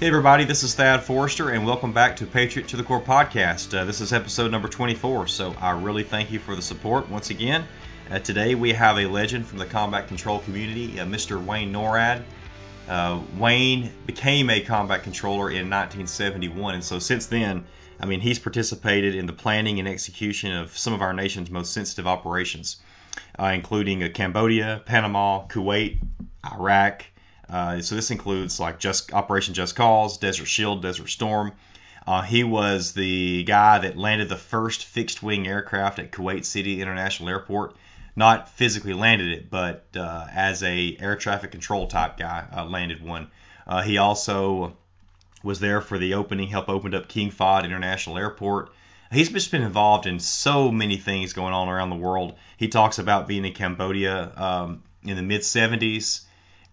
Hey, everybody, this is Thad Forrester, and welcome back to Patriot to the Core podcast. Uh, this is episode number 24, so I really thank you for the support once again. Uh, today, we have a legend from the combat control community, uh, Mr. Wayne Norrad. Uh, Wayne became a combat controller in 1971, and so since then, I mean, he's participated in the planning and execution of some of our nation's most sensitive operations, uh, including uh, Cambodia, Panama, Kuwait, Iraq. Uh, so this includes like just Operation Just Cause, Desert Shield, Desert Storm. Uh, he was the guy that landed the first fixed wing aircraft at Kuwait City International Airport. Not physically landed it, but uh, as a air traffic control type guy, uh, landed one. Uh, he also was there for the opening, helped opened up King Fahd International Airport. He's just been involved in so many things going on around the world. He talks about being in Cambodia um, in the mid 70s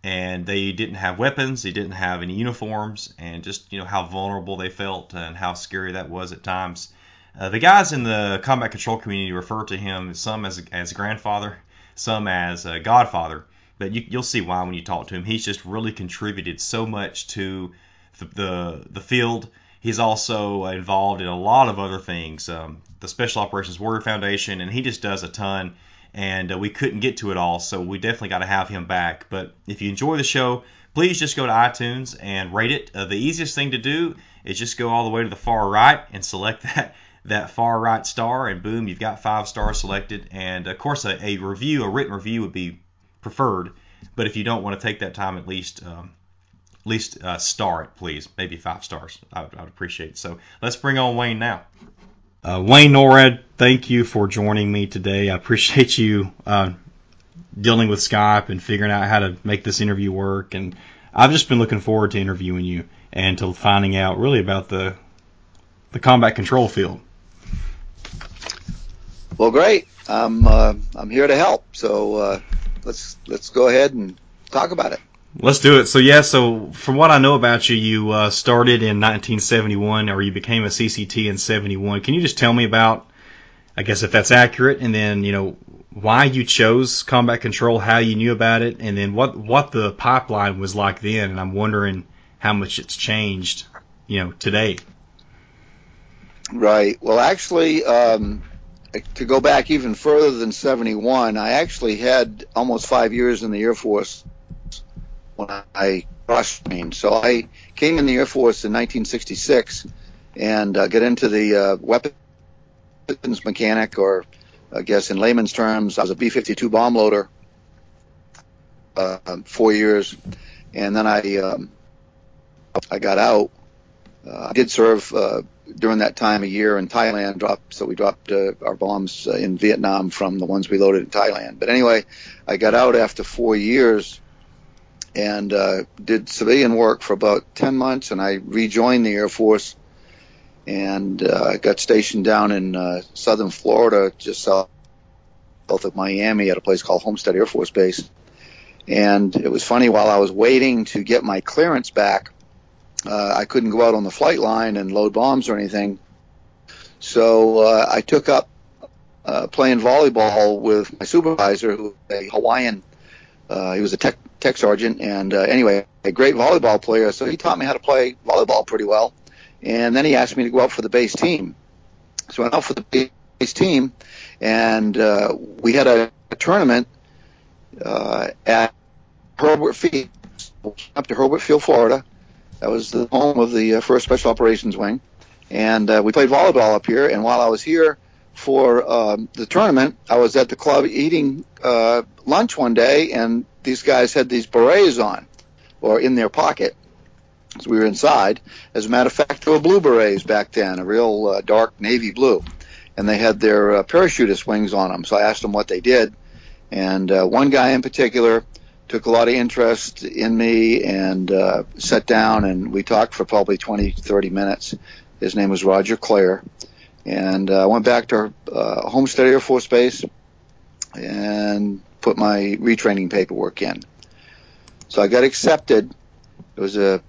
and they didn't have weapons, they didn't have any uniforms, and just you know how vulnerable they felt and how scary that was at times. Uh, the guys in the combat control community refer to him some as as grandfather, some as godfather, but you, you'll see why when you talk to him. He's just really contributed so much to the the, the field. He's also involved in a lot of other things, um, the Special Operations Warrior Foundation, and he just does a ton and uh, we couldn't get to it all, so we definitely got to have him back. But if you enjoy the show, please just go to iTunes and rate it. Uh, the easiest thing to do is just go all the way to the far right and select that that far right star, and boom, you've got five stars selected. And of course, a, a review, a written review, would be preferred. But if you don't want to take that time, at least um, at least uh, star it, please. Maybe five stars. I would, I would appreciate it. So let's bring on Wayne now. Uh, Wayne Norrad, thank you for joining me today. I appreciate you uh, dealing with Skype and figuring out how to make this interview work. And I've just been looking forward to interviewing you and to finding out really about the the combat control field. Well, great. I'm uh, I'm here to help. So uh, let's let's go ahead and talk about it. Let's do it. So yeah, so from what I know about you, you uh, started in 1971, or you became a CCT in 71. Can you just tell me about, I guess, if that's accurate, and then you know why you chose combat control, how you knew about it, and then what what the pipeline was like then, and I'm wondering how much it's changed, you know, today. Right. Well, actually, um, to go back even further than 71, I actually had almost five years in the Air Force when I cross trained. So I came in the Air Force in 1966 and uh, get into the uh, weapons mechanic, or I guess in layman's terms, I was a B-52 bomb loader. Uh, four years, and then I um, I got out. Uh, I did serve uh, during that time a year in Thailand. Dropped so we dropped uh, our bombs uh, in Vietnam from the ones we loaded in Thailand. But anyway, I got out after four years and uh, did civilian work for about 10 months, and I rejoined the Air Force and uh, got stationed down in uh, southern Florida, just south of Miami, at a place called Homestead Air Force Base. And it was funny while I was waiting to get my clearance back, uh, I couldn't go out on the flight line and load bombs or anything. So uh, I took up uh, playing volleyball with my supervisor, who was a Hawaiian. He was a tech tech sergeant, and uh, anyway, a great volleyball player. So he taught me how to play volleyball pretty well. And then he asked me to go out for the base team. So I went out for the base team, and uh, we had a, a tournament uh, at Hurlburt Field, up to Hurlburt Field, Florida. That was the home of the uh, First Special Operations Wing, and uh, we played volleyball up here. And while I was here for um, the tournament, I was at the club eating uh, lunch one day, and these guys had these berets on or in their pocket. So we were inside. As a matter of fact, there were blue berets back then, a real uh, dark navy blue. And they had their uh, parachutist wings on them. So I asked them what they did. And uh, one guy in particular took a lot of interest in me and uh, sat down and we talked for probably 20, 30 minutes. His name was Roger Clare. And uh, I went back to uh, Homestead Air Force Base and put my retraining paperwork in. So I got accepted. It was a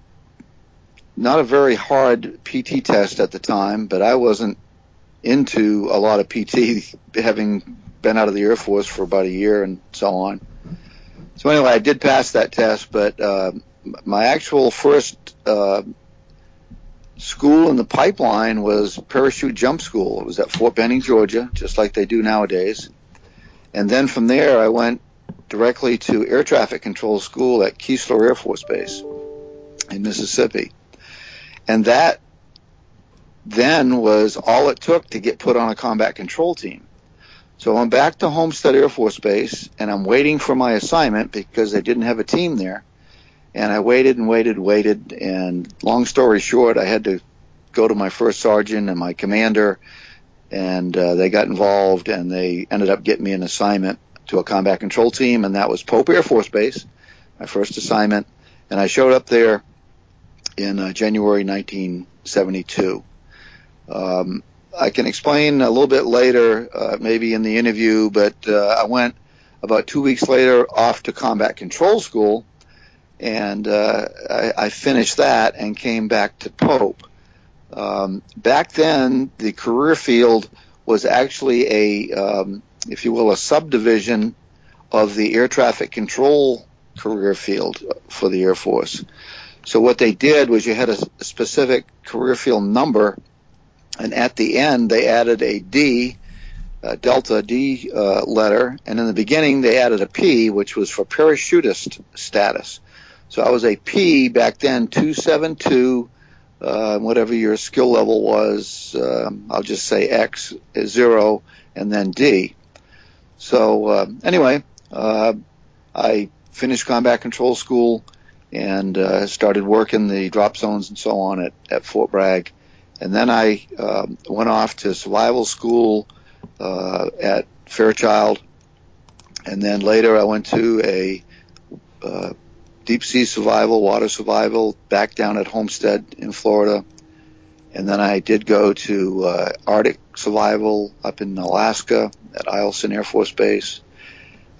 not a very hard PT test at the time, but I wasn't into a lot of PT, having been out of the Air Force for about a year and so on. So anyway, I did pass that test, but uh, my actual first uh, school in the pipeline was parachute jump school. It was at Fort Benning, Georgia, just like they do nowadays. And then from there, I went directly to air traffic control school at Keesler Air Force Base in Mississippi. And that then was all it took to get put on a combat control team. So I'm back to Homestead Air Force Base and I'm waiting for my assignment because they didn't have a team there. And I waited and waited, and waited, and long story short, I had to go to my first sergeant and my commander, and uh, they got involved and they ended up getting me an assignment to a combat control team, and that was Pope Air Force Base, my first assignment. And I showed up there in uh, January 1972. Um, I can explain a little bit later, uh, maybe in the interview, but uh, I went about two weeks later off to combat control school and uh, I, I, finished that and came back to Pope. Um, back then, the career field was actually a, um, if you will, a subdivision of the air traffic control career field for the Air Force. So what they did was you had a specific career field number, and at the end they added a D, a Delta D uh, letter, and in the beginning they added a P, which was for parachutist status. So I was a P back then, 272, uh, whatever your skill level was. Um, I'll just say X is zero and then D. So uh, anyway, uh, I finished combat control school and uh, started working the drop zones and so on at, at Fort Bragg. And then I um, went off to survival school uh, at Fairchild. And then later I went to a uh, deep sea survival, water survival, back down at Homestead in Florida. And then I did go to uh, Arctic survival up in Alaska at Eielson Air Force Base.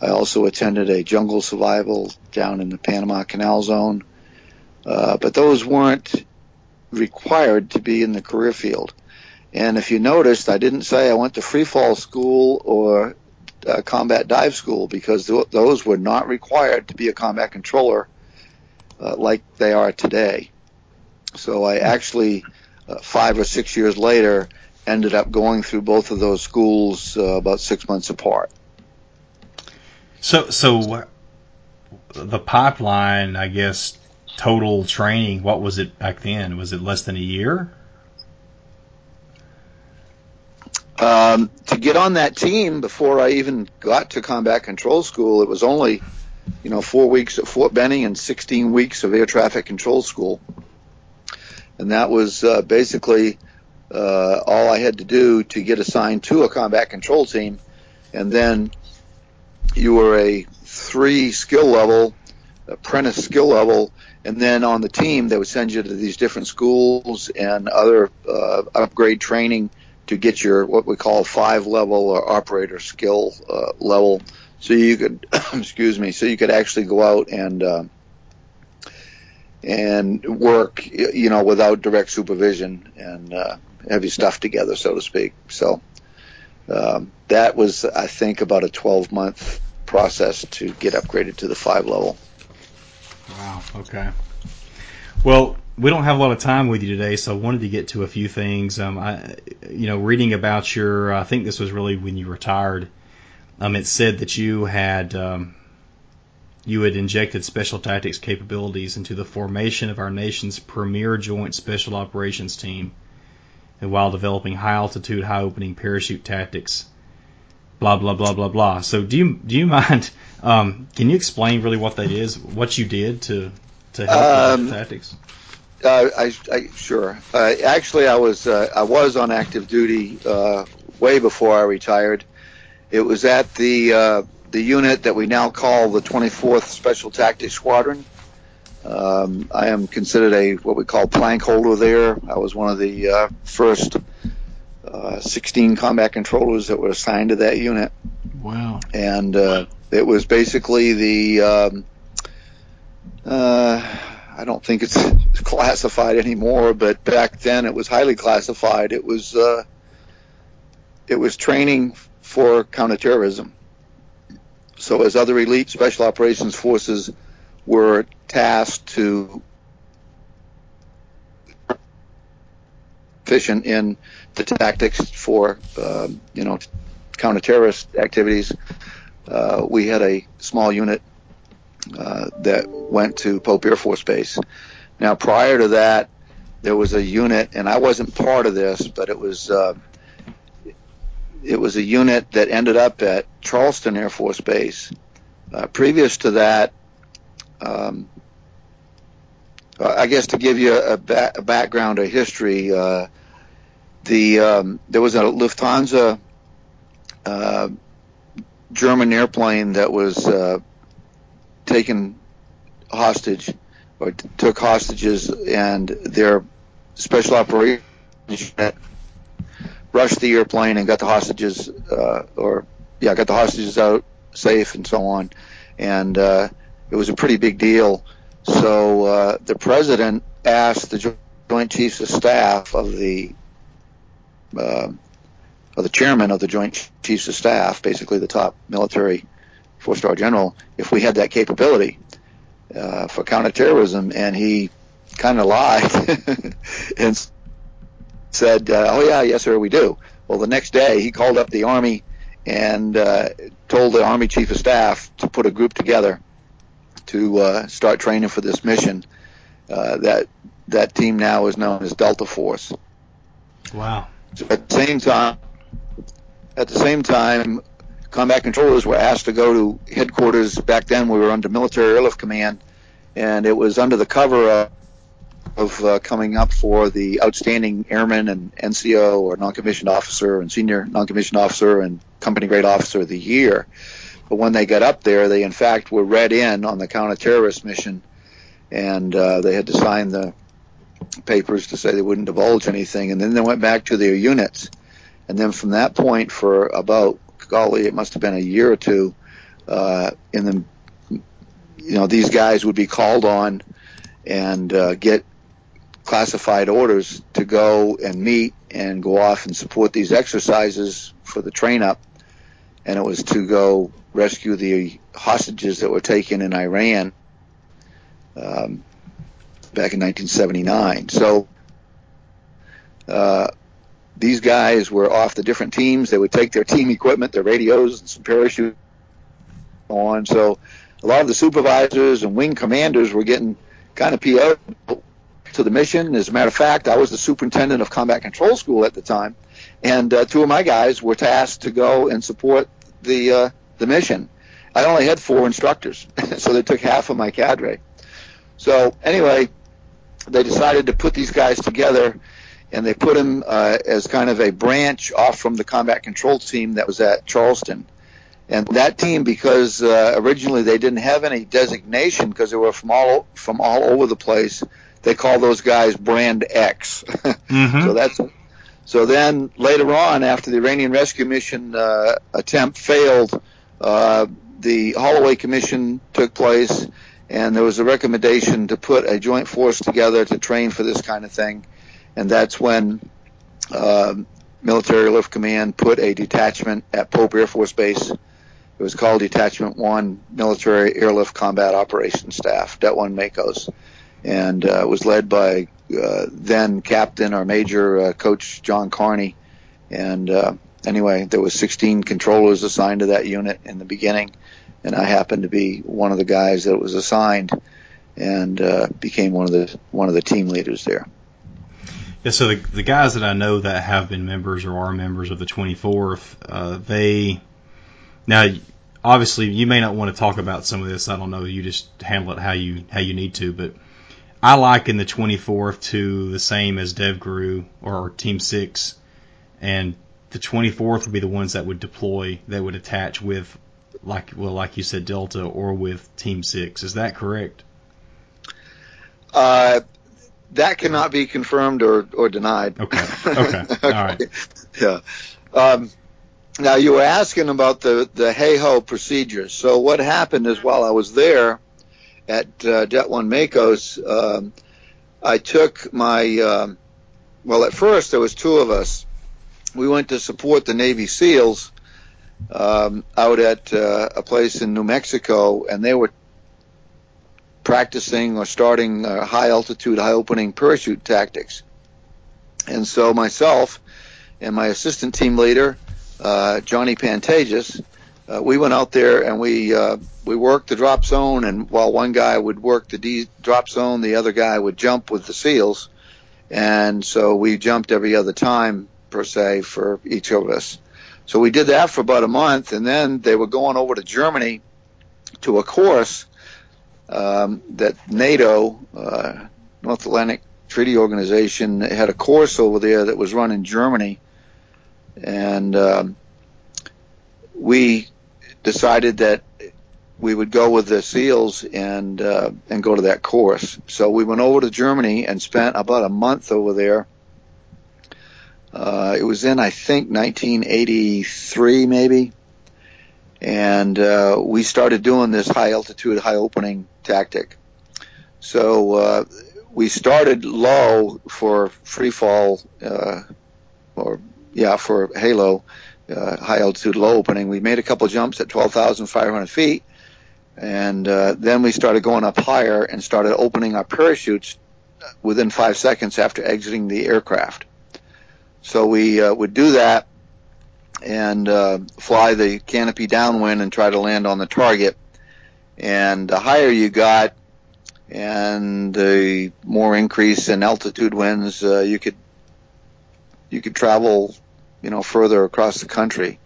I also attended a jungle survival down in the Panama Canal Zone. Uh, but those weren't required to be in the career field. And if you noticed, I didn't say I went to free fall school or uh, combat dive school because th- those were not required to be a combat controller uh, like they are today. So I actually, uh, five or six years later, ended up going through both of those schools uh, about six months apart. So, so the pipeline, I guess, total training. What was it back then? Was it less than a year? Um, to get on that team before I even got to combat control school, it was only you know, four weeks at Fort Benning and 16 weeks of air traffic control school. And that was uh, basically uh, all I had to do to get assigned to a combat control team. And then you were a three skill level, apprentice skill level, and then on the team they would send you to these different schools and other uh, upgrade training to get your what we call five level or operator skill uh, level so you could excuse me so you could actually go out and uh, and work you know without direct supervision and uh, have your stuff together so to speak. So um, that was I think about a 12 month process to get upgraded to the five level. Wow okay. Well we don't have a lot of time with you today, so I wanted to get to a few things. Um, I, you know, reading about your, I think this was really when you retired um, it said that you had um, you had injected special tactics capabilities into the formation of our nation's premier joint special operations team, and while developing high altitude, high opening parachute tactics. Blah blah blah blah blah. So do you do you mind? Um, can you explain really what that is? What you did to to help um, with tactics? Uh, I, I, sure. Uh, actually, I was uh, I was on active duty uh, way before I retired. It was at the uh, the unit that we now call the 24th Special Tactics Squadron. Um, I am considered a what we call plank holder there. I was one of the uh, first uh, 16 combat controllers that were assigned to that unit. Wow! And uh, it was basically the um, uh, I don't think it's classified anymore, but back then it was highly classified. It was uh, it was training for counterterrorism. So, as other elite special operations forces were tasked to proficient in the tactics for uh, you know counter-terrorist activities. Uh, we had a small unit uh, that went to Pope Air Force Base. Now, prior to that, there was a unit, and I wasn't part of this, but it was uh, it was a unit that ended up at Charleston Air Force Base. Uh, previous to that, um, I guess to give you a, ba- a background, a history, uh, the um, there was a Lufthansa uh, German airplane that was uh, taken hostage or t- took hostages, and their special operations rushed the airplane and got the hostages, uh, or yeah, got the hostages out safe and so on, and uh, it was a pretty big deal. So uh, the president asked the Joint Chiefs of Staff of the uh, of the chairman of the Joint Chiefs of Staff, basically the top military four-star general, if we had that capability uh, for counterterrorism, and he kind of lied and said, uh, "Oh yeah, yes sir, we do." Well, the next day he called up the army and uh, told the army chief of staff to put a group together to uh, start training for this mission. Uh, that that team now is known as Delta Force. Wow. So at the same time, at the same time, combat controllers were asked to go to headquarters. Back then, we were under Military Airlift Command, and it was under the cover of, of uh, coming up for the outstanding airman and NCO or non-commissioned officer and senior non-commissioned officer and company grade officer of the year. But when they got up there, they in fact were read in on the counter-terrorist mission, and uh, they had to sign the papers to say they wouldn't divulge anything, and then they went back to their units, and then from that point for about golly, it must have been a year or two, uh, in the you know these guys would be called on and uh, get classified orders to go and meet and go off and support these exercises for the train up, and it was to go rescue the hostages that were taken in Iran um, back in 1979. So uh, these guys were off the different teams. They would take their team equipment, their radios, and some parachute on. So a lot of the supervisors and wing commanders were getting kind of PO to the mission. As a matter of fact, I was the superintendent of combat control school at the time, and uh, two of my guys were tasked to go and support the uh, the mission. I only had four instructors, so they took half of my cadre. So anyway, they decided to put these guys together, and they put them uh, as kind of a branch off from the combat control team that was at Charleston. And that team, because uh, originally they didn't have any designation because they were from all from all over the place, they call those guys Brand X. Mm-hmm. so that's so then later on, after the Iranian rescue mission uh, attempt failed, uh, the Holloway Commission took place, and there was a recommendation to put a joint force together to train for this kind of thing, and that's when uh, Military Airlift Command put a detachment at Pope Air Force Base. It was called Detachment One Military Airlift Combat Operations Staff, Det One MACOS, and uh, was led by uh, then Captain or Major uh, Coach John Carney. And uh, anyway, there was 16 controllers assigned to that unit in the beginning, and I happened to be one of the guys that was assigned, and became one of the one of the team leaders there. Yeah, so the, the guys that I know that have been members or are members of the 24th, uh, they now obviously you may not want to talk about some of this. I don't know. You just handle it how you how you need to, but I liken the 24th to the same as DevGru or Team Six, and the 24th would be the ones that would deploy, that would attach with, like well, like you said, Delta or with Team Six. Is that correct? Uh, that cannot be confirmed or, or denied. Okay. Okay. All right. yeah. Um, now you were asking about the the HAHO procedures. So what happened is while I was there at uh, One MACOS, um, I took my um, well at first there was two of us. We went to support the Navy SEALs um, out at uh, a place in New Mexico, and they were practicing or starting uh, high altitude, high opening parachute tactics. And so myself and my assistant team leader, uh, Johnny Pantages, uh, we went out there and we uh, we worked the drop zone. And while one guy would work the D- drop zone, the other guy would jump with the seals. And so we jumped every other time per se for each of us. So we did that for about a month, and then they were going over to Germany to a course um, that NATO, uh, North Atlantic Treaty Organization, had a course over there that was run in Germany, and um, we decided that we would go with the SEALs and uh, and go to that course. So we went over to Germany and spent about a month over there. Uh, it was in I think 1983 maybe, and uh, we started doing this high altitude, high opening tactic. So uh, we started low for free fall, uh, or yeah, for Halo, uh, high altitude, low opening. We made a couple jumps at 12,500 feet, and uh, then we started going up higher and started opening our parachutes within five seconds after exiting the aircraft. So we uh, would do that and uh, fly the canopy downwind and try to land on the target. And the higher you got, and the more increase in altitude winds, uh, you could you could travel, you know, further across the country.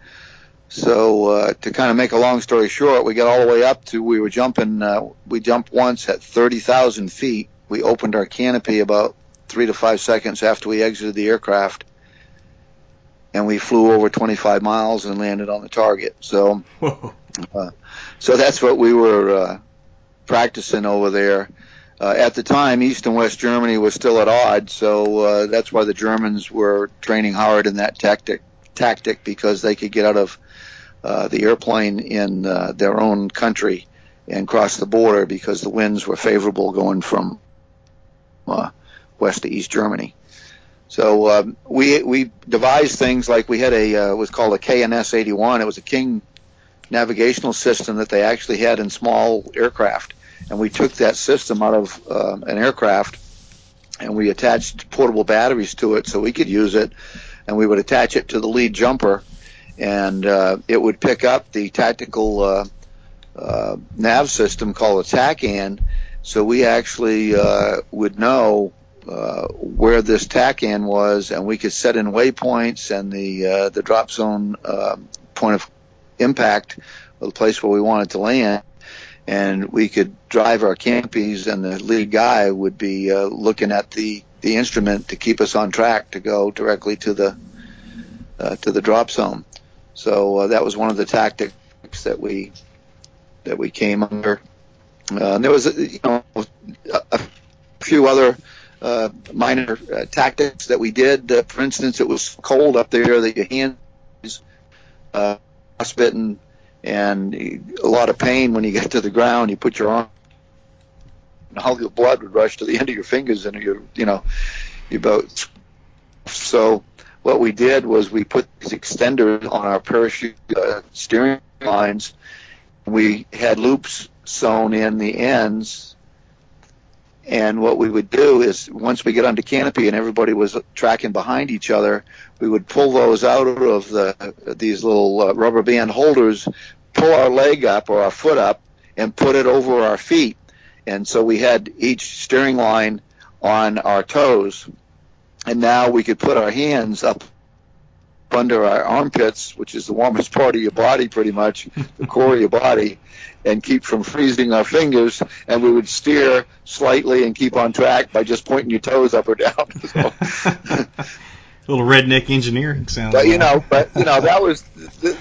So uh, to kind of make a long story short, we got all the way up to we were jumping. Uh, we jumped once at thirty thousand feet. We opened our canopy about three to five seconds after we exited the aircraft, and we flew over 25 miles and landed on the target. So, uh, so that's what we were uh, practicing over there. Uh, at the time, East and West Germany was still at odds, so uh, that's why the Germans were training hard in that tactic. Tactic because they could get out of uh, the airplane in uh, their own country and cross the border because the winds were favorable going from uh, west to East Germany. So um, we we devised things like we had a uh, was called a KNS 81. It was a King navigational system that they actually had in small aircraft, and we took that system out of uh, an aircraft and we attached portable batteries to it so we could use it, and we would attach it to the lead jumper, and uh, it would pick up the tactical uh, uh, nav system called TACAN. So we actually uh, would know uh, where this TACAN was, and we could set in waypoints and the uh, the drop zone point of impact, or the place where we wanted to land, and we could drive our canopies, and the lead guy would be uh, looking at the the instrument to keep us on track to go directly to the uh, to the drop zone. So uh, that was one of the tactics that we that we came under. Uh, and there was, you know, a few other uh, minor uh, tactics that we did. Uh, for instance, it was cold up there that your hands uh, frostbitten and a lot of pain when you get to the ground. You put your arm, and all the blood would rush to the end of your fingers and your, you know, you both. So what we did was we put these extenders on our parachute uh, steering lines. We had loops sewn in the ends and what we would do is once we get under canopy and everybody was tracking behind each other, we would pull those out of the these little uh, rubber band holders, pull our leg up or our foot up, and put it over our feet. And so we had each steering line on our toes, and now we could put our hands up under our armpits, which is the warmest part of your body, pretty much the core of your body, and keep from freezing our fingers. And we would steer slightly and keep on track by just pointing your toes up or down. So, little redneck engineering sounds. but you know, but you know that was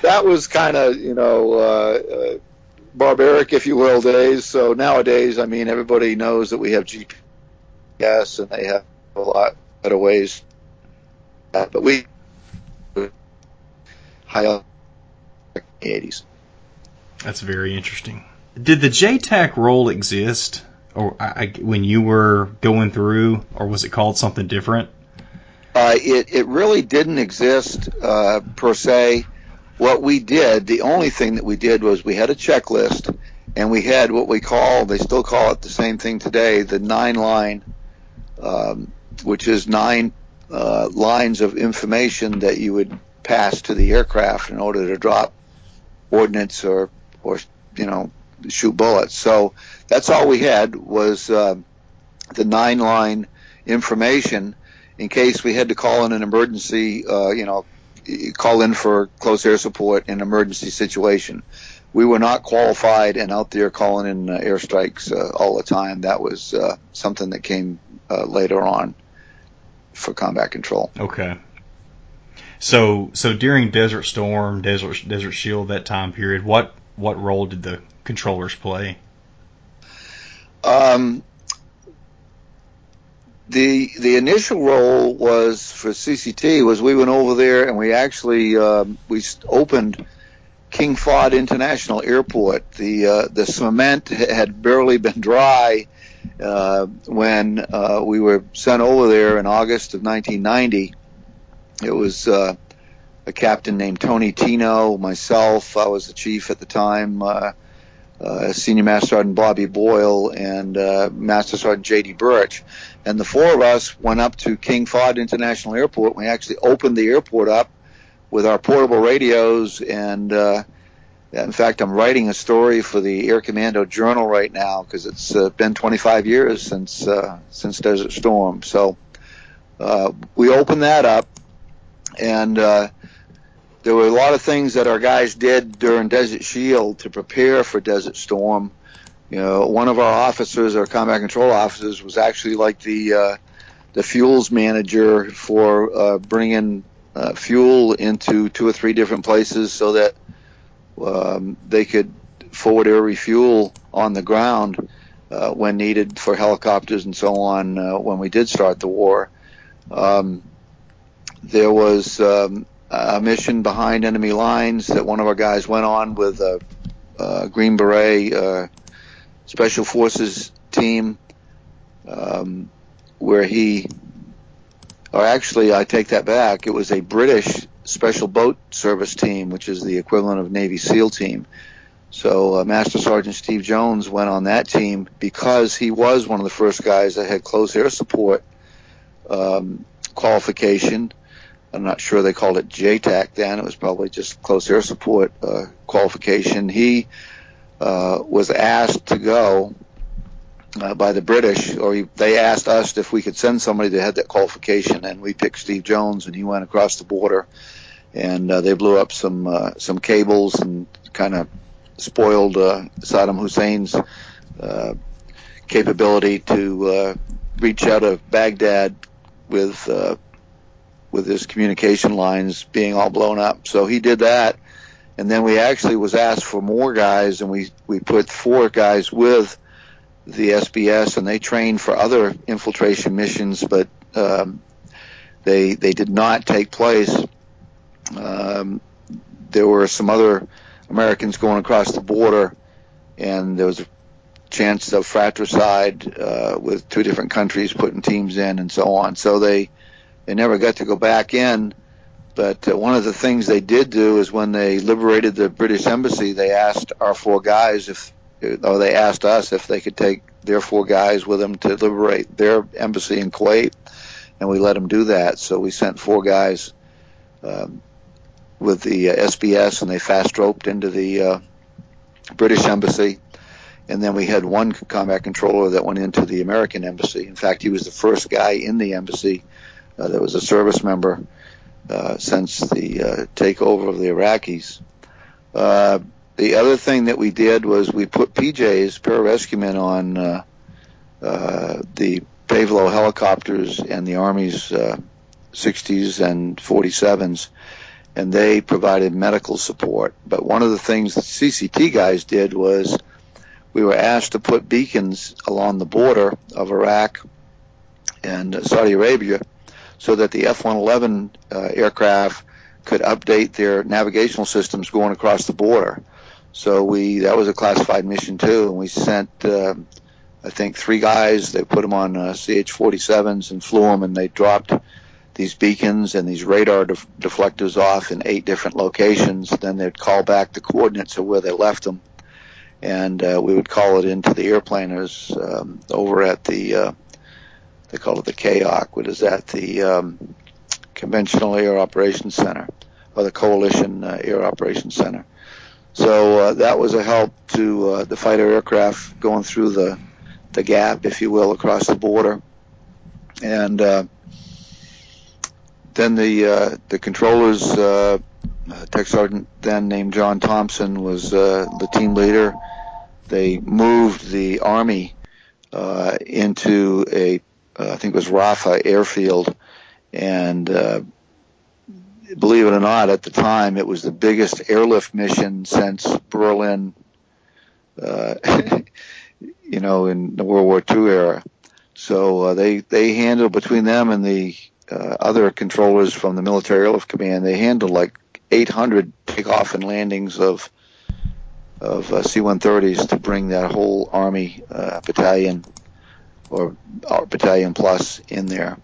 that was kind of you know uh, uh, barbaric, if you will, days. So nowadays, I mean, everybody knows that we have GPS and they have a lot better ways. Uh, but we high 80s. That's very interesting. Did the JTAC role exist, or I, I, when you were going through, or was it called something different? Uh, it it really didn't exist uh, per se. What we did, the only thing that we did was we had a checklist, and we had what we call, they still call it the same thing today, the nine line, um, which is nine uh, lines of information that you would pass to the aircraft in order to drop ordnance or or you know shoot bullets. So that's all we had was uh, the nine line information in case we had to call in an emergency. Uh, you know, call in for close air support in an emergency situation. We were not qualified and out there calling in uh, airstrikes uh, all the time. That was uh, something that came uh, later on for combat control. Okay. So so during Desert Storm, Desert Desert Shield, that time period, what what role did the controllers play? Um, the the initial role was for CCT was we went over there and we actually um, we opened King Fahd International Airport. The uh, the cement had barely been dry uh, when uh, we were sent over there in August of 1990. It was uh, a captain named Tony Tino, myself. I was the chief at the time. Uh, uh, Senior Master Sergeant Bobby Boyle and uh, Master Sergeant J.D. Birch. And the four of us went up to King Fahd International Airport. We actually opened the airport up with our portable radios. And uh, in fact, I'm writing a story for the Air Commando Journal right now because it's uh, been 25 years since uh, since Desert Storm. So uh, we opened that up, and uh, there were a lot of things that our guys did during Desert Shield to prepare for Desert Storm. You know, one of our officers, our combat control officers, was actually like the uh, the fuels manager for uh, bringing uh, fuel into two or three different places so that um, they could forward air refuel on the ground uh, when needed for helicopters and so on uh, when we did start the war. Um, there was um, a mission behind enemy lines that one of our guys went on with a, a Green Beret uh, Special Forces team, um, where he, or actually, I take that back. It was a British Special Boat Service team, which is the equivalent of Navy SEAL team. So uh, Master Sergeant Steve Jones went on that team because he was one of the first guys that had close air support um, qualification I'm not sure they called it JTAC then. It was probably just close air support uh, qualification. He uh, was asked to go uh, by the British, or he, they asked us if we could send somebody that had that qualification, and we picked Steve Jones, and he went across the border, and uh, they blew up some uh, some cables and kind of spoiled uh, Saddam Hussein's capability to reach out of Baghdad with with his communication lines being all blown up. So he did that, and then we actually was asked for more guys, and we we put four guys with the SBS, and they trained for other infiltration missions, but um, they they did not take place. Um, there were some other Americans going across the border, and there was a chance of fratricide uh, with two different countries putting teams in and so on. So they they never got to go back in. But uh, one of the things they did do is when they liberated the British embassy, they asked our four guys if, or they asked us if they could take their four guys with them to liberate their embassy in Kuwait, and we let them do that. So we sent four guys um, with the uh, SBS, and they fast roped into the uh, British embassy. And then we had one combat controller that went into the American embassy. In fact, he was the first guy in the embassy uh, that was a service member uh, since the uh, takeover of the Iraqis. Uh, the other thing that we did was we put PJs, pararescuemen, on uh, the Pave Low helicopters and the Army's uh, 60s and 47s, and they provided medical support. But one of the things the CCT guys did was we were asked to put beacons along the border of Iraq and Saudi Arabia so that the F-111 uh, aircraft could update their navigational systems going across the border. So we that was a classified mission too, and we sent uh, I think three guys. They put them on uh, CH-47s and flew them, and they dropped these beacons and these radar def- deflectors off in eight different locations. Then they'd call back the coordinates of where they left them, and uh, we would call it into the airplaners um, over at the uh, they call it the KAOC. What is that? The um, Conventional Air Operations Center, or the Coalition uh, Air Operations Center. So uh, that was a help to uh, the fighter aircraft going through the the gap, if you will, across the border. And uh, then the uh, the controllers, uh, Tech Sergeant then named John Thompson was the team leader. They moved the Army into a, I think it was Rafha airfield, and uh, believe it or not, at the time it was the biggest airlift mission since Berlin. Uh, you know, in the World War II era. So uh, they they handled between them and the uh, other controllers from the Military Airlift Command, they handled like 800 takeoff and landings of of uh, C-130s to bring that whole Army uh, battalion or uh, battalion plus in there.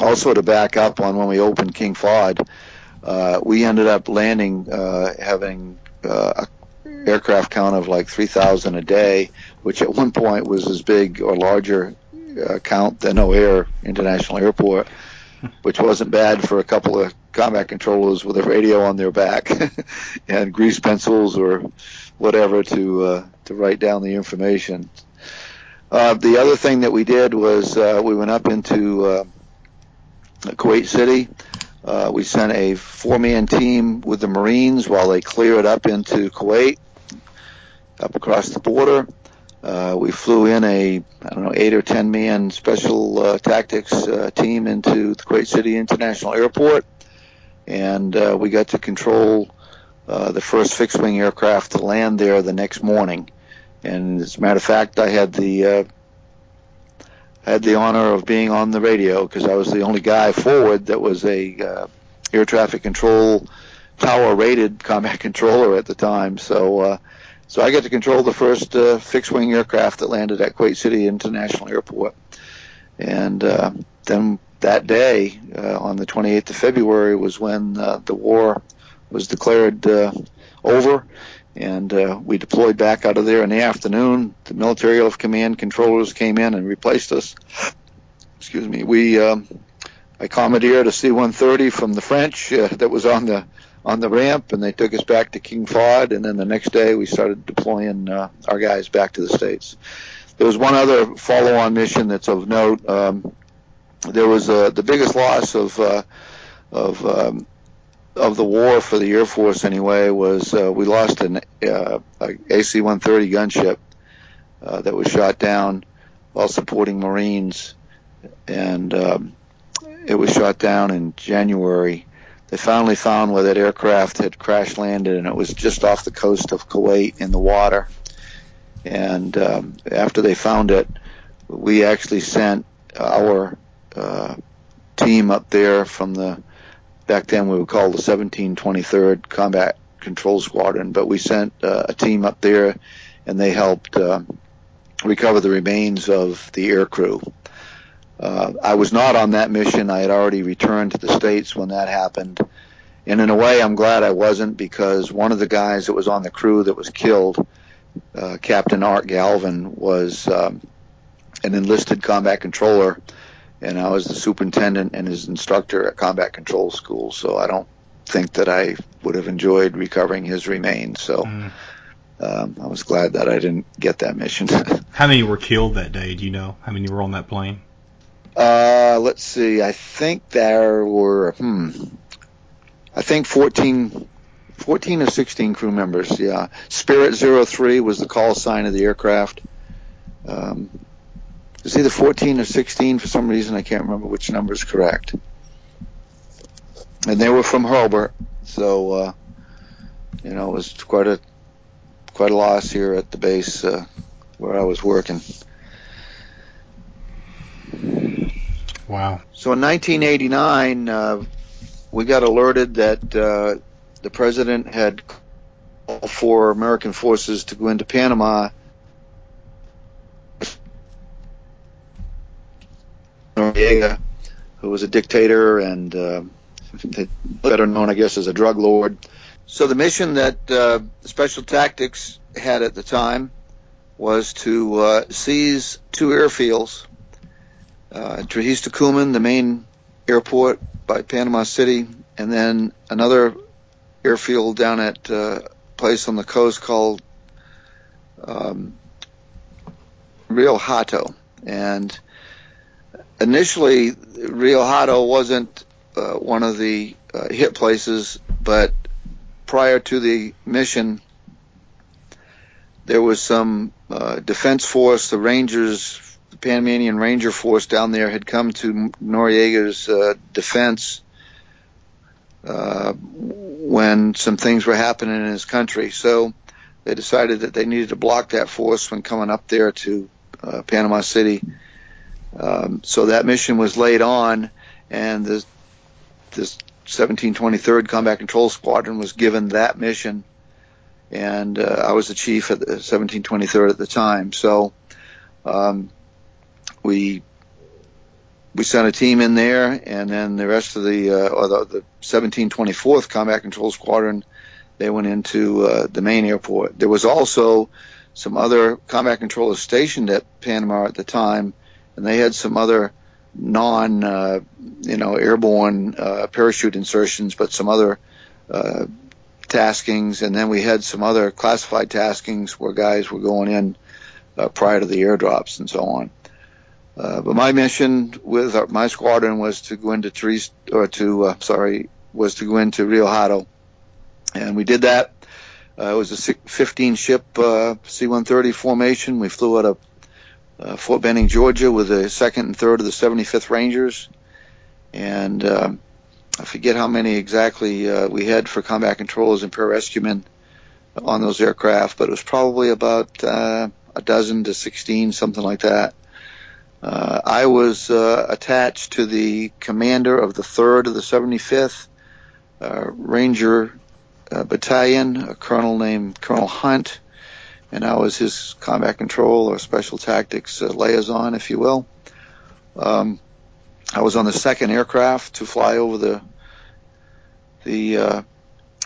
Also, to back up on when we opened King Fahd, uh, we ended up landing uh, having uh, a aircraft count of like 3,000 a day, which at one point was as big or larger uh, count than O'Hare International Airport, which wasn't bad for a couple of combat controllers with a radio on their back and grease pencils or whatever to uh, to write down the information. Uh, the other thing that we did was uh, we went up into uh, Kuwait City. Uh, we sent a four-man team with the Marines while they clear it up into Kuwait, up across the border. Uh, we flew in a I don't know eight or ten man special uh, tactics uh, team into the Kuwait City International Airport, and uh, we got to control uh, the first fixed wing aircraft to land there the next morning. And as a matter of fact, I had the uh, had the honor of being on the radio because I was the only guy forward that was a uh, air traffic control tower rated combat controller at the time. So uh, so I got to control the first uh, fixed wing aircraft that landed at Kuwait City International Airport. And uh, then that day, uh, on the 28th of February, was when uh, the war was declared uh, over. And uh, we deployed back out of there in the afternoon. The military airlift command controllers came in and replaced us. Excuse me. We um, I commandeered a C-130 from the French uh, that was on the on the ramp, and they took us back to King Fahd. And then the next day, we started deploying uh, our guys back to the states. There was one other follow-on mission that's of note. Um, there was uh, the biggest loss of uh, of um, of the war for the Air Force anyway was uh, we lost an uh, AC-130 gunship uh, that was shot down while supporting Marines, and um, it was shot down in January. They finally found where that aircraft had crash landed, and it was just off the coast of Kuwait in the water. And um, after they found it, we actually sent our uh, team up there from the back then we were called the 1723rd Combat Control Squadron, but we sent uh, a team up there and they helped uh, recover the remains of the air crew. Uh, I was not on that mission. I had already returned to the States when that happened. And in a way, I'm glad I wasn't because one of the guys that was on the crew that was killed, uh, Captain Art Galvan, was um, an enlisted combat controller and I was the superintendent and his instructor at combat control school. So I don't think that I would have enjoyed recovering his remains. So mm. um, I was glad that I didn't get that mission. how many were killed that day? Do you know how many were on that plane? Uh, let's see. I think there were, hmm, I think 14, 14 or 16 crew members. Yeah. Spirit 03 was the call sign of the aircraft. Um, it's either 14 or 16 for some reason. I can't remember which number is correct. And they were from Hurlburt, so uh, you know it was quite a quite a loss here at the base uh, where I was working. Wow. So in 1989, uh, we got alerted that uh, the president had called for American forces to go into Panama Noriega, who was a dictator and uh, better known, I guess, as a drug lord. So the mission that uh, Special Tactics had at the time was to uh, seize two airfields, uh, Torrijos Tocumen, the main airport by Panama City, and then another airfield down at uh, a place on the coast called um, Rio Hato. And initially, Rio Hato wasn't uh, one of the uh, hit places, but prior to the mission, there was some uh, defense force, the Rangers, the Panamanian Ranger Force down there had come to Noriega's uh, defense uh, when some things were happening in his country. So they decided that they needed to block that force when coming up there to uh, Panama City. Um, so that mission was laid on, and the this 1723rd Combat Control Squadron was given that mission, and uh, I was the chief at the 1723rd at the time. So um, we we sent a team in there, and then the rest of the uh, or the, the 1724th Combat Control Squadron they went into uh, the main airport. There was also some other combat controllers stationed at Panama at the time, and they had some other non, uh, you know, airborne uh, parachute insertions, but some other uh, taskings, and then we had some other classified taskings where guys were going in uh, prior to the airdrops and so on. Uh, but my mission with our, my squadron was to go into Therese, or to uh, sorry, was to go into Rio Hato, and we did that. It was a 15 ship uh, C-130 formation. We flew out of uh, Fort Benning, Georgia, with the second and third of the 75th Rangers, and uh, I forget how many exactly uh, we had for combat controllers and pararescuemen on those aircraft, but it was probably about uh, a dozen to 16, something like that. Uh, I was uh, attached to the commander of the 3rd of the 75th uh, Ranger Battalion, a colonel named Colonel Hunt, and I was his combat control or special tactics uh, liaison, if you will. Um, I was on the second aircraft to fly over the the uh,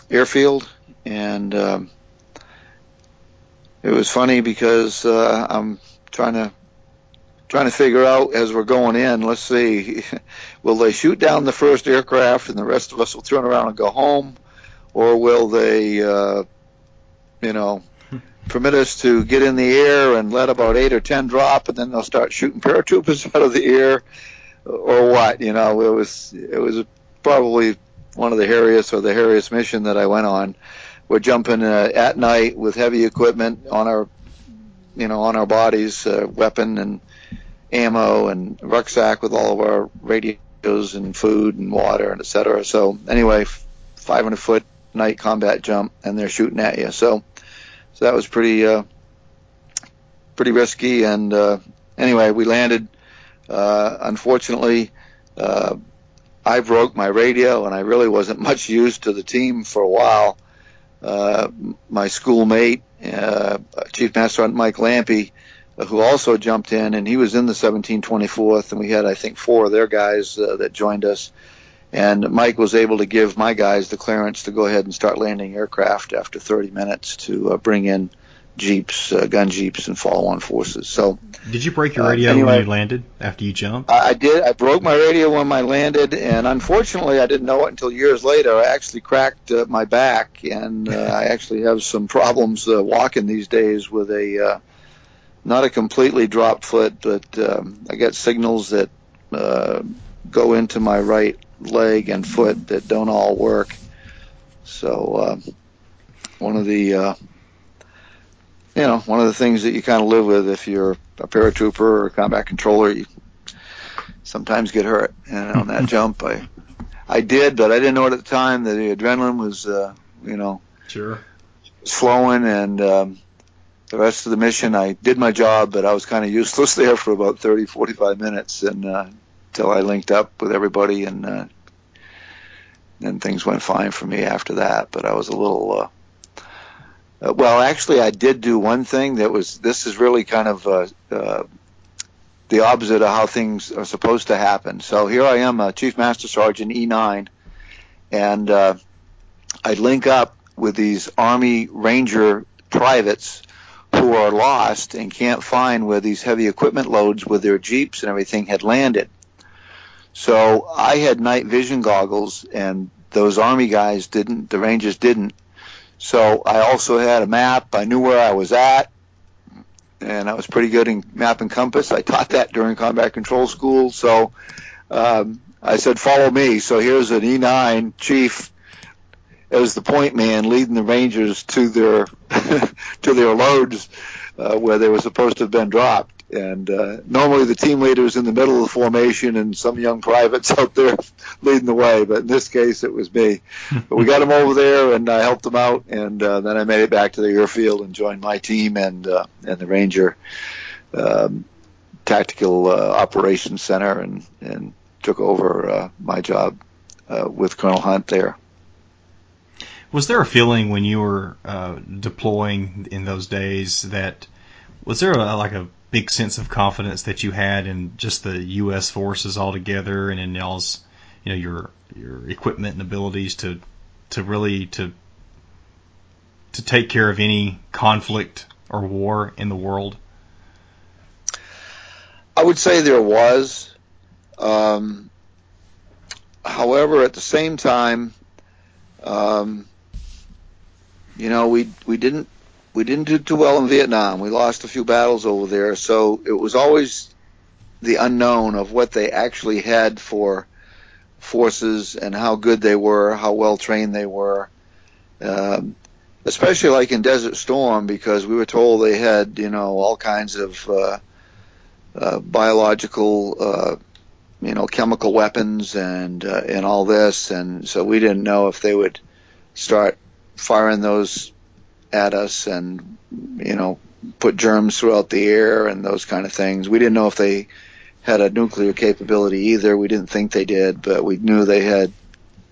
airfield, and um, it was funny because uh, I'm trying to trying to figure out as we're going in. Let's see, will they shoot down the first aircraft, and the rest of us will turn around and go home, or will they, uh, you know, permit us to get in the air and let about eight or ten drop, and then they'll start shooting paratroopers out of the air, or what? You know, it was it was probably one of the hairiest or the hairiest mission that I went on. We're jumping uh, at night with heavy equipment on our, you know, on our bodies, uh, weapon and ammo and rucksack with all of our radios and food and water and et cetera. So anyway, 500 foot night combat jump, and they're shooting at you. So, so that was pretty, uh, pretty risky. And uh, anyway, we landed. Uh, unfortunately, uh, I broke my radio, and I really wasn't much used to the team for a while. Uh, my schoolmate, uh, Chief Master Sergeant Mike Lampe, uh, who also jumped in, and he was in the 1724th, and we had, I think, four of their guys uh, that joined us. And Mike was able to give my guys the clearance to go ahead and start landing aircraft after 30 minutes to uh, bring in jeeps, uh, gun jeeps, and follow-on forces. So, did you break your radio uh, anyway, when you landed after you jumped? I, I did. I broke my radio when I landed, and unfortunately, I didn't know it until years later. I actually cracked uh, my back, and uh, I actually have some problems uh, walking these days with a uh, not a completely dropped foot, but um, I get signals that uh, go into my right leg and foot that don't all work. So uh, one of the uh, you know, one of the things that you kind of live with if you're a paratrooper or a combat controller, you sometimes get hurt. And on that jump, I, I did, but I didn't know it at the time that the adrenaline was, uh, you know, sure, was flowing. And um, the rest of the mission, I did my job, but I was kind of useless there for about 30, 45 minutes, and uh, until I linked up with everybody, and uh, then things went fine for me after that. But I was a little. Uh, uh, well, actually, I did do one thing that was. This is really kind of uh, uh, the opposite of how things are supposed to happen. So here I am, a Chief Master Sergeant E9, and uh, I link up with these Army Ranger privates who are lost and can't find where these heavy equipment loads with their jeeps and everything had landed. So I had night vision goggles, and those Army guys didn't. The Rangers didn't. So I also had a map. I knew where I was at, and I was pretty good in map and compass. I taught that during combat control school. So um, I said, "Follow me." So here's an E9 chief as the point man leading the Rangers to their to their loads uh, where they were supposed to have been dropped. And uh, normally the team leader is in the middle of the formation and some young privates out there leading the way. But in this case, it was me. but we got him over there and I helped him out. And uh, then I made it back to the airfield and joined my team and uh, and the Ranger um, Tactical uh, Operations Center and and took over uh, my job uh, with Colonel Hunt there. Was there a feeling when you were uh, deploying in those days that was there a, like a big sense of confidence that you had in just the U.S. forces altogether and in y'all's you know your your equipment and abilities to to really to to take care of any conflict or war in the world? I would say there was. Um, however, at the same time, um, you know, we we didn't we didn't do too well in Vietnam. We lost a few battles over there, so it was always the unknown of what they actually had for forces and how good they were, how well trained they were. Um, especially like in Desert Storm, because we were told they had, you know, all kinds of uh, uh, biological, uh, you know, chemical weapons and uh, and all this, and so we didn't know if they would start firing those at us and you know put germs throughout the air and those kind of things. We didn't know if they had a nuclear capability either. We didn't think they did, but we knew they had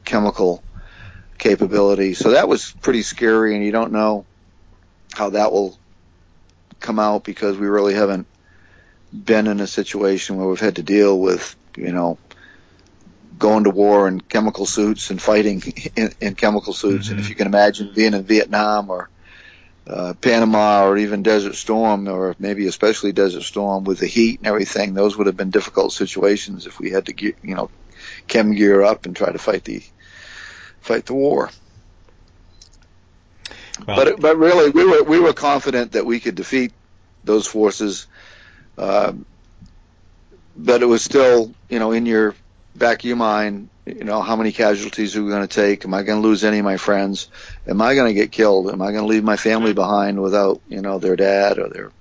chemical capability. So that was pretty scary, and you don't know how that will come out because we really haven't been in a situation where we've had to deal with, you know, going to war in chemical suits and fighting in, in chemical suits. Mm-hmm. And if mm-hmm. you can imagine being in Vietnam or uh, Panama or even Desert Storm, or maybe especially Desert Storm with the heat and everything, those would have been difficult situations if we had to get, you know, chem gear up and try to fight the fight the war. Well, but but really, we were we were confident that we could defeat those forces. Uh, but it was still, you know, in your back of your mind, you know, how many casualties are we going to take? Am I going to lose any of my friends? Am I going to get killed? Am I going to leave my family behind without, you know, their dad or their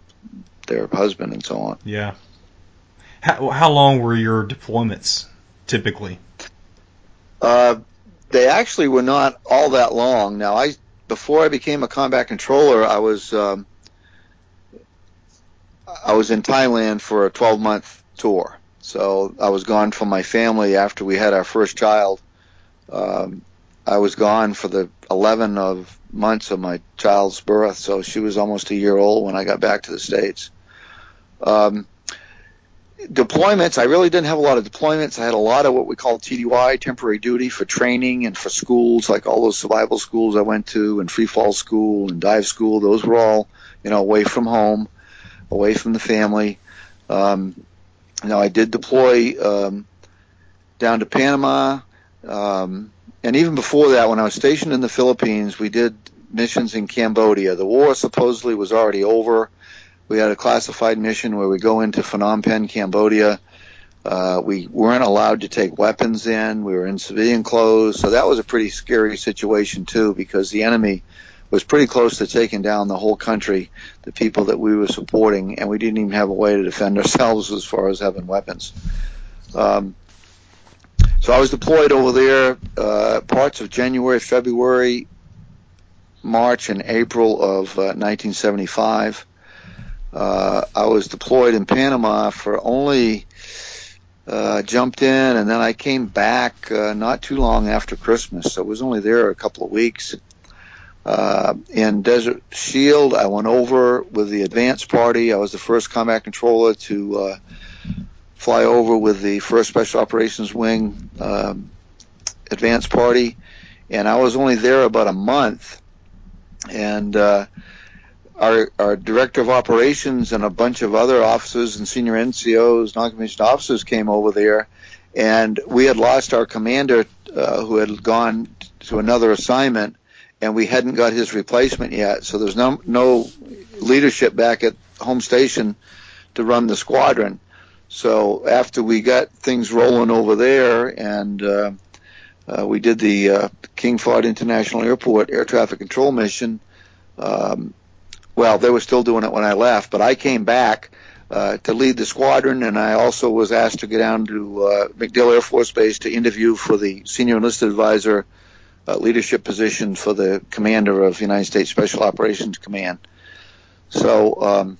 their husband and so on? Yeah. How, how long were your deployments typically? Uh, they actually were not all that long. Now, I before I became a combat controller, I was um, I was in Thailand for a 12 month tour so I was gone from my family after we had our first child. Um, I was gone for the 11 of months of my child's birth, so she was almost a year old when I got back to the states. Um, deployments, I really didn't have a lot of deployments. I had a lot of what we call TDY, temporary duty for training and for schools, like all those survival schools I went to, and free fall school and dive school. Those were all, you know, away from home, away from the family. Um, now I did deploy um, down to Panama, um, and even before that, when I was stationed in the Philippines, we did missions in Cambodia. The war supposedly was already over. We had a classified mission where we go into Phnom Penh, Cambodia. Uh, we weren't allowed to take weapons in. We were in civilian clothes, so that was a pretty scary situation too, because the enemy was pretty close to taking down the whole country, the people that we were supporting, and we didn't even have a way to defend ourselves as far as having weapons. Um, so I was deployed over there uh, parts of January, February, March, and April of uh, 1975. Uh, I was deployed in Panama for only uh, jumped in, and then I came back uh, not too long after Christmas. So I was only there a couple of weeks. Uh, in Desert Shield, I went over with the advance party. I was the first combat controller to uh, fly over with the first Special Operations Wing um, advance party, and I was only there about a month. And uh, our, our director of operations and a bunch of other officers and senior NCOs, non-commissioned officers, came over there, and we had lost our commander uh, who had gone to another assignment, and we hadn't got his replacement yet. So there's no no leadership back at home station to run the squadron. So after we got things rolling over there, and uh, uh, we did the uh, King Fahd International Airport air traffic control mission. Um, well, they were still doing it when I left, but I came back uh, to lead the squadron, and I also was asked to go down to uh, MacDill Air Force Base to interview for the senior enlisted advisor uh, leadership position for the commander of United States Special Operations Command. So um,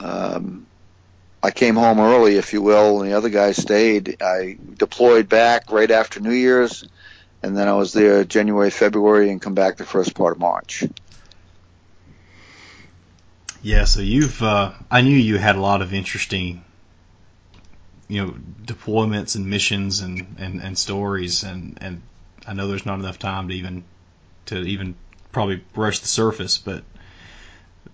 um, I came home early, if you will, and the other guys stayed. I deployed back right after New Year's, and then I was there January, February, and come back the first part of March. Yeah, so you've uh, I knew you had a lot of interesting you know deployments and missions and, and, and stories and, and I know there's not enough time to even to even probably brush the surface, but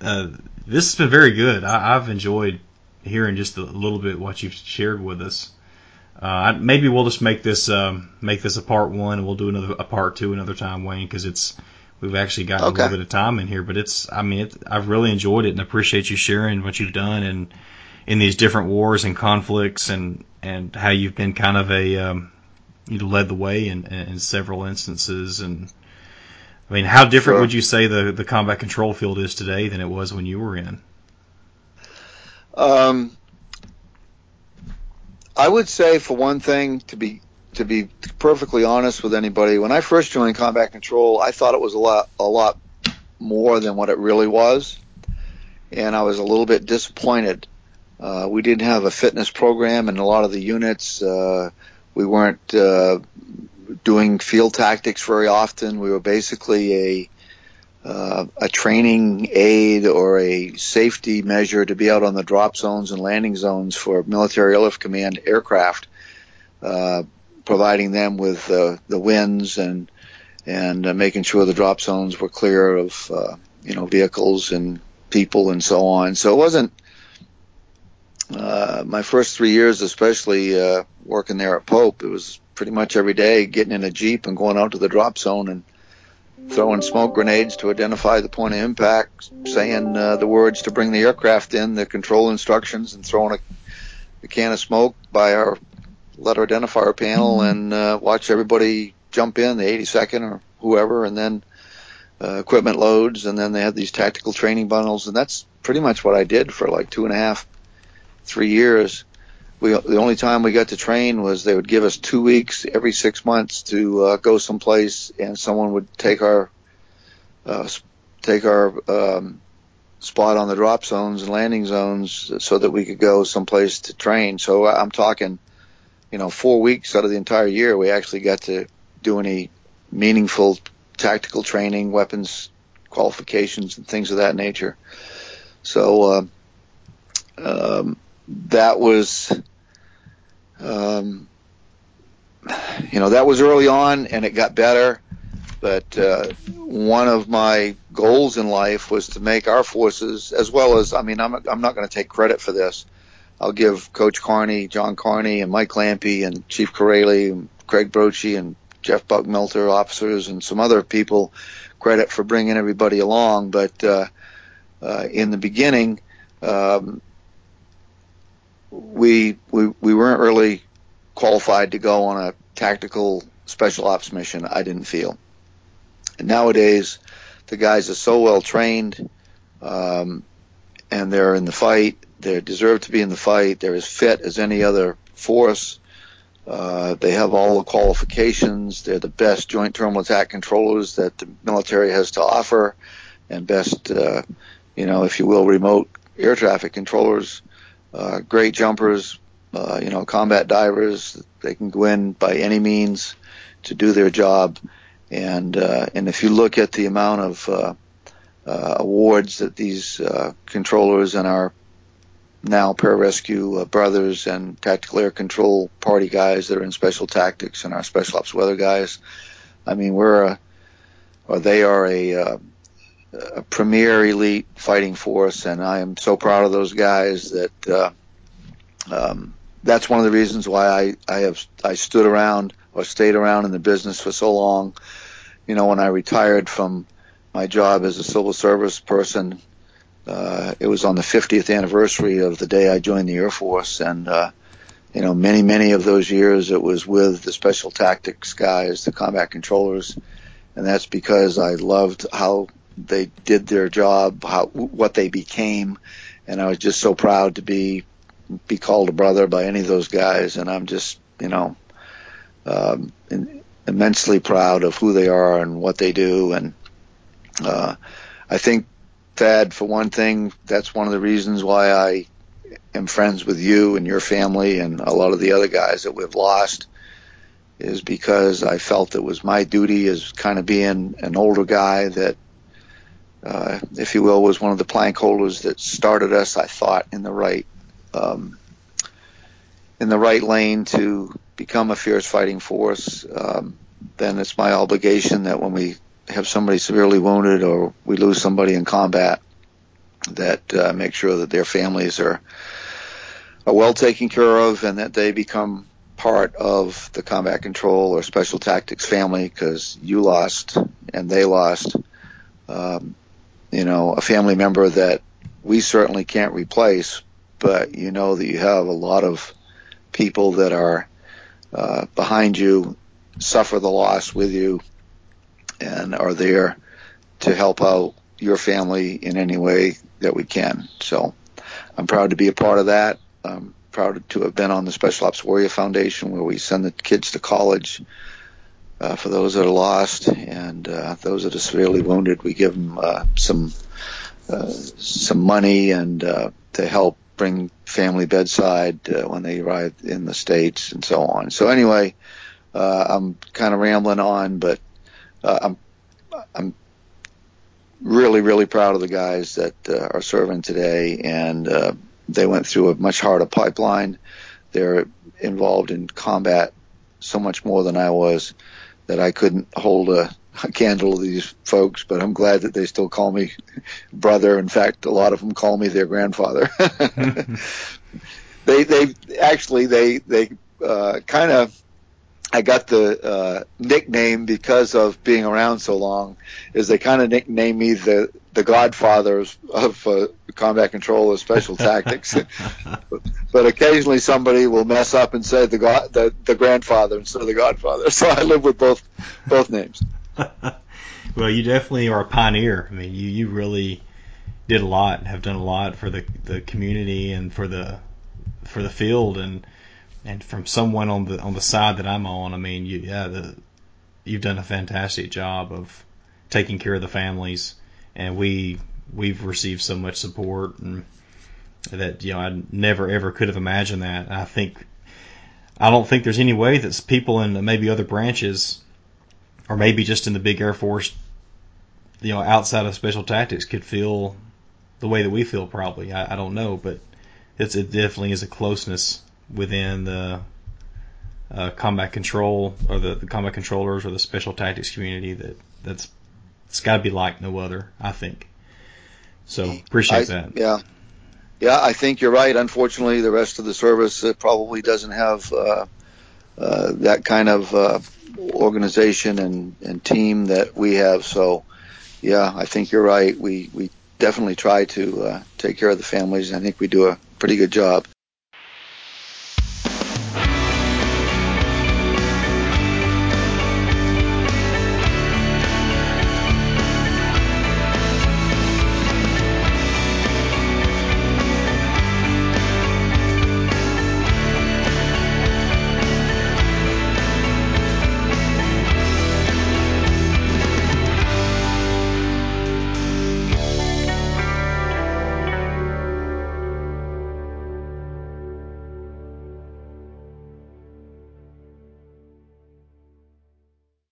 uh, this has been very good. I, I've enjoyed hearing just a little bit what you've shared with us. Uh, maybe we'll just make this um, make this a part one, and we'll do another a part two another time, Wayne, because it's we've actually got okay. a little bit of time in here. But it's I mean it, I've really enjoyed it and appreciate you sharing what you've done and in these different wars and conflicts and and how you've been kind of a um, you led the way in, in several instances and. I mean, how different sure. would you say the, the combat control field is today than it was when you were in? Um, I would say, for one thing, to be to be perfectly honest with anybody, when I first joined combat control, I thought it was a lot a lot more than what it really was, and I was a little bit disappointed. Uh, we didn't have a fitness program in a lot of the units. Uh, we weren't uh, doing field tactics very often. We were basically a uh, a training aid or a safety measure to be out on the drop zones and landing zones for military airlift command aircraft, uh, providing them with uh, the winds and and uh, making sure the drop zones were clear of uh, you know vehicles and people and so on. So it wasn't uh, my first three years, especially uh, working there at Pope. It was pretty much every day getting in a jeep and going out to the drop zone and throwing smoke grenades to identify the point of impact, saying uh, the words to bring the aircraft in, the control instructions, and throwing a, a can of smoke by our letter identifier panel and uh, watch everybody jump in, the 82nd or whoever, and then uh, equipment loads, and then they had these tactical training bundles, and that's pretty much what I did for like two and a half, three years we the only time we got to train was they would give us two weeks every six months to uh, go someplace, and someone would take our uh, take our um, spot on the drop zones and landing zones so that we could go someplace to train. So I'm talking, you know, four weeks out of the entire year we actually got to do any meaningful tactical training, weapons qualifications, and things of that nature. So uh, um, that was um, you know, that was early on and it got better. But uh, one of my goals in life was to make our forces, as well as, I mean, I'm, I'm not going to take credit for this. I'll give Coach Carney, John Carney, and Mike Lampe, and Chief Corrali, and Craig Brotchie, and Jeff Buckmelter, officers, and some other people credit for bringing everybody along. But uh, uh, in the beginning, um, we we we weren't really qualified to go on a tactical special ops mission. I didn't feel. And nowadays, the guys are so well trained, um, and they're in the fight. They deserve to be in the fight. They're as fit as any other force. Uh, they have all the qualifications. They're the best joint terminal attack controllers that the military has to offer, and best, uh, you know, if you will, remote air traffic controllers uh, great jumpers, uh, you know, combat divers. They can go in by any means to do their job. And uh, and if you look at the amount of uh, uh, awards that these uh, controllers and our now pararescue uh, brothers and tactical air control party guys that are in special tactics and our special ops weather guys, I mean, we're a, or they are a uh, a premier elite fighting force, and I am so proud of those guys that uh, um, that's one of the reasons why I, I have I stood around or stayed around in the business for so long. You know, when I retired from my job as a civil service person, uh, it was on the 50th anniversary of the day I joined the Air Force, and uh, you know, many many of those years it was with the Special Tactics guys, the combat controllers, and that's because I loved how they did their job, how what they became, and I was just so proud to be be called a brother by any of those guys, and I'm just you know um, immensely proud of who they are and what they do, and uh, I think Thad, for one thing, that's one of the reasons why I am friends with you and your family and a lot of the other guys that we've lost is because I felt it was my duty as kind of being an older guy that uh, if you will, was one of the plank holders that started us. I thought in the right um, in the right lane to become a fierce fighting force. Um, then it's my obligation that when we have somebody severely wounded or we lose somebody in combat, that uh, make sure that their families are are well taken care of and that they become part of the combat control or special tactics family because you lost and they lost. Um, you know, a family member that we certainly can't replace, but you know that you have a lot of people that are uh, behind you, suffer the loss with you, and are there to help out your family in any way that we can. So I'm proud to be a part of that. I'm proud to have been on the Special Ops Warrior Foundation where we send the kids to college. Uh, for those that are lost and uh, those that are severely wounded, we give them uh, some uh, some money and uh, to help bring family bedside uh, when they arrive in the states and so on. So anyway, I'm kind of rambling on, but I'm I'm really really proud of the guys that are serving today, and they went through a much harder pipeline. They're involved in combat so much more than I was that I couldn't hold a, a candle to these folks, but I'm glad that they still call me brother. In fact, a lot of them call me their grandfather. they they actually they they uh, kind of I got the uh, nickname because of being around so long. Is they kind of nicknamed me the the Godfather of, of uh, combat control of special tactics. but occasionally somebody will mess up and say the God the, the grandfather instead of the Godfather. So I live with both both names. well, you definitely are a pioneer. I mean, you you really did a lot, and have done a lot for the the community and for the for the field and and from someone on the on the side that I'm on, I mean, you, yeah, the, you've done a fantastic job of taking care of the families, and we we've received so much support and that you know I never ever could have imagined that. I think I don't think there's any way that people in maybe other branches, or maybe just in the big Air Force, you know, outside of special tactics, could feel the way that we feel. Probably, I, I don't know, but it's it definitely is a closeness within the uh, combat control or the, the, combat controllers or the special tactics community that that's it's got to be like no other. I think. So appreciate I, that. Yeah, yeah, I think you're right. Unfortunately, the rest of the service uh, probably doesn't have uh, uh, that kind of uh, organization and, and team that we have. So, yeah, I think you're right. We we definitely try to uh, take care of the families. I think we do a pretty good job.